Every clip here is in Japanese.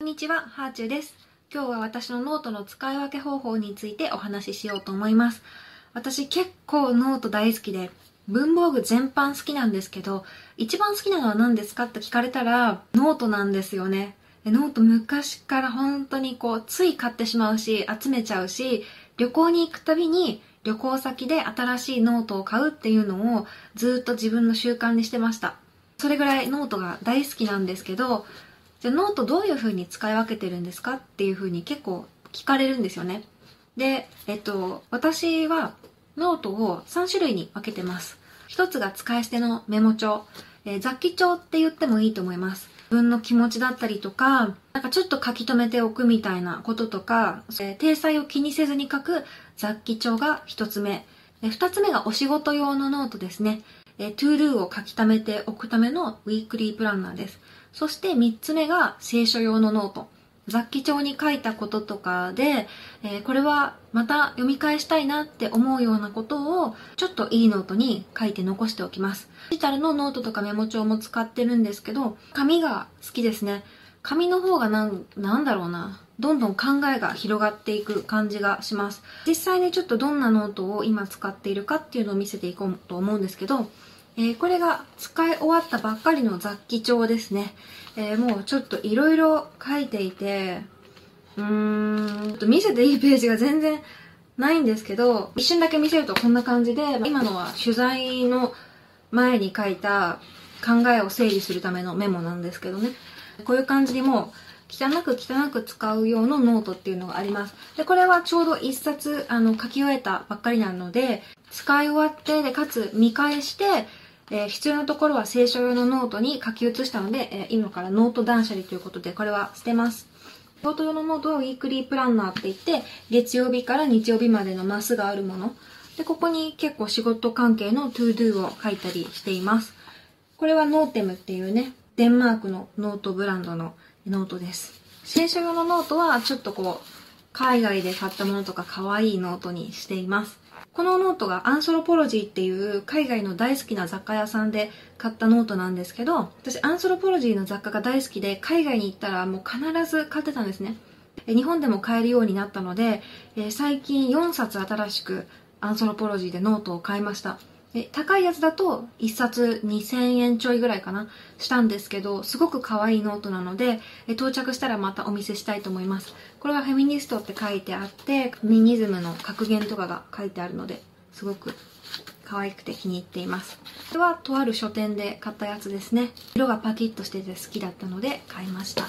こんにちは、ハーチューです。今日は私のノートの使い分け方法についてお話ししようと思います。私結構ノート大好きで、文房具全般好きなんですけど、一番好きなのは何ですかって聞かれたら、ノートなんですよね。ノート昔から本当にこう、つい買ってしまうし、集めちゃうし、旅行に行くたびに旅行先で新しいノートを買うっていうのをずっと自分の習慣にしてました。それぐらいノートが大好きなんですけど、じゃノートどういう風に使い分けてるんですかっていう風に結構聞かれるんですよね。で、えっと、私はノートを3種類に分けてます。一つが使い捨てのメモ帳、えー、雑記帳って言ってもいいと思います。自分の気持ちだったりとか、なんかちょっと書き留めておくみたいなこととか、えー、体裁を気にせずに書く雑記帳が一つ目。二つ目がお仕事用のノートですね。えー、 to do を書き溜めておくためのウィークリープランナーです。そして3つ目が清書用のノート。雑記帳に書いたこととかで、えー、これはまた読み返したいなって思うようなことをちょっといいノートに書いて残しておきます。デジタルのノートとかメモ帳も使ってるんですけど、紙が好きですね。紙の方がなん、なんだろうな。どんどん考えが広がっていく感じがします。実際にちょっとどんなノートを今使っているかっていうのを見せていこうと思うんですけど、えー、これが使い終わったばっかりの雑記帳ですね。えー、もうちょっといろいろ書いていて、うーん、見せていいページが全然ないんですけど、一瞬だけ見せるとこんな感じで、今のは取材の前に書いた考えを整理するためのメモなんですけどね。こういう感じにもう汚く汚く使う用のノートっていうのがあります。で、これはちょうど一冊あの書き終えたばっかりなので、使い終わって、で、かつ見返して、えー、必要なところは清書用のノートに書き写したので、えー、今からノート断捨離ということで、これは捨てます。ノート用のノートはウィークリープランナーって言って、月曜日から日曜日までのマスがあるもの。で、ここに結構仕事関係の to do を書いたりしています。これはノーテムっていうね、デンマークのノートブランドのノートです。清書用のノートはちょっとこう、海外で買ったものとか可愛いノートにしています。このノートがアンソロポロジーっていう海外の大好きな雑貨屋さんで買ったノートなんですけど、私アンソロポロジーの雑貨が大好きで海外に行ったらもう必ず買ってたんですね。日本でも買えるようになったので、最近4冊新しくアンソロポロジーでノートを買いました。高いやつだと1冊2000円ちょいぐらいかなしたんですけどすごく可愛いノートなので到着したらまたお見せしたいと思います。これはフェミニストって書いてあってフェミニズムの格言とかが書いてあるのですごく可愛くて気に入っています。これはとある書店で買ったやつですね。色がパキッとしてて好きだったので買いました。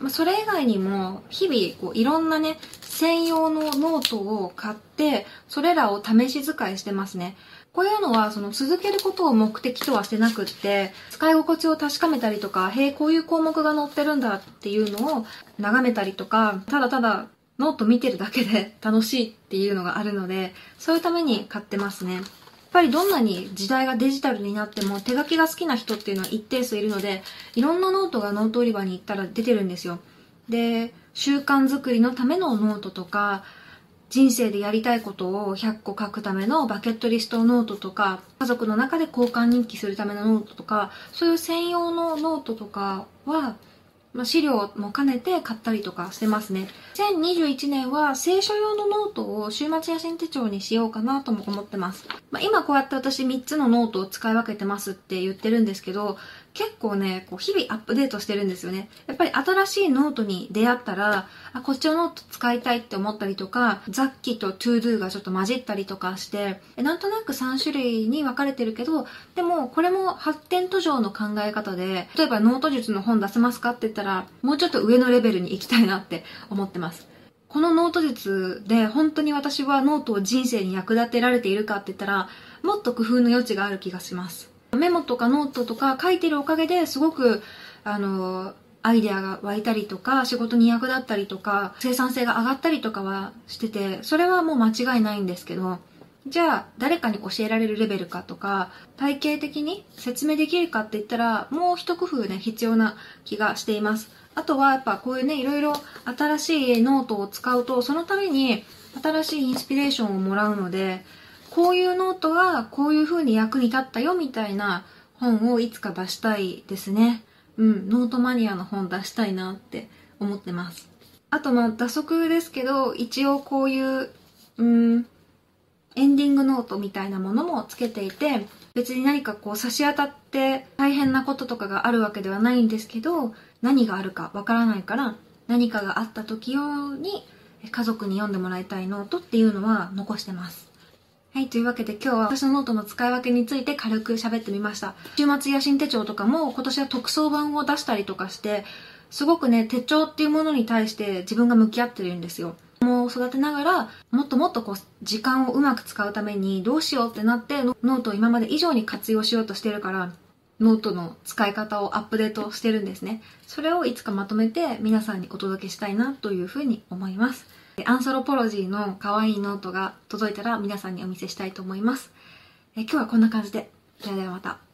ま、それ以外にも日々こういろんなね専用のノートを買ってそれらを試し使いしてますね。こういうのは、その続けることを目的とはしてなくって、使い心地を確かめたりとか、へえ、こういう項目が載ってるんだっていうのを眺めたりとか、ただただノート見てるだけで 楽しいっていうのがあるので、そういうために買ってますね。やっぱりどんなに時代がデジタルになっても手書きが好きな人っていうのは一定数いるので、いろんなノートがノート売り場に行ったら出てるんですよ。で、習慣づくりのためのノートとか、人生でやりたいことを100個書くためのバケットリストノートとか、家族の中で交換日記するためのノートとか、そういう専用のノートとかは、まあ、資料も兼ねて買ったりとかしてますね。2021年は清書用のノートを週末写真手帳にしようかなとも思ってます。まあ、今こうやって私3つのノートを使い分けてますって言ってるんですけど、結構ね、こう日々アップデートしてるんですよね。やっぱり新しいノートに出会ったら、あ、こっちのノート使いたいって思ったりとか、ザッキとトゥードゥがちょっと混じったりとかして、なんとなく3種類に分かれてるけど、でもこれも発展途上の考え方で、例えばノート術の本出せますかって言ったら、もうちょっと上のレベルに行きたいなって思ってます。このノート術で本当に私はノートを人生に役立てられているかって言ったら、もっと工夫の余地がある気がします。メモとかノートとか書いてるおかげですごく、あの、アイデアが湧いたりとか、仕事に役立ったりとか、生産性が上がったりとかはしてて、それはもう間違いないんですけど、じゃあ誰かに教えられるレベルかとか、体系的に説明できるかって言ったら、もう一工夫ね、必要な気がしています。あとはやっぱこういうね、いろいろ新しいノートを使うと、そのために新しいインスピレーションをもらうので、こういうノートはこういう風に役に立ったよみたいな本をいつか出したいですね。うん、ノートマニアの本出したいなって思ってます。あとまあ蛇足ですけど、一応こういう、うん、エンディングノートみたいなものもつけていて、別に何かこう差し当たって大変なこととかがあるわけではないんですけど、何があるかわからないから、何かがあった時用に家族に読んでもらいたいノートっていうのは残してます。はい、というわけで今日は私のノートの使い分けについて軽く喋ってみました。週末野心手帳とかも今年は特装版を出したりとかして、すごくね、手帳っていうものに対して自分が向き合ってるんですよ。もう育てながら、もっともっとこう、時間をうまく使うためにどうしようってなって、ノノートを今まで以上に活用しようとしてるから、ノートの使い方をアップデートしてるんですね。それをいつかまとめて皆さんにお届けしたいなというふうに思います。アンソロポロジーの可愛いノートが届いたら皆さんにお見せしたいと思います。え今日はこんな感じで。ではではまた。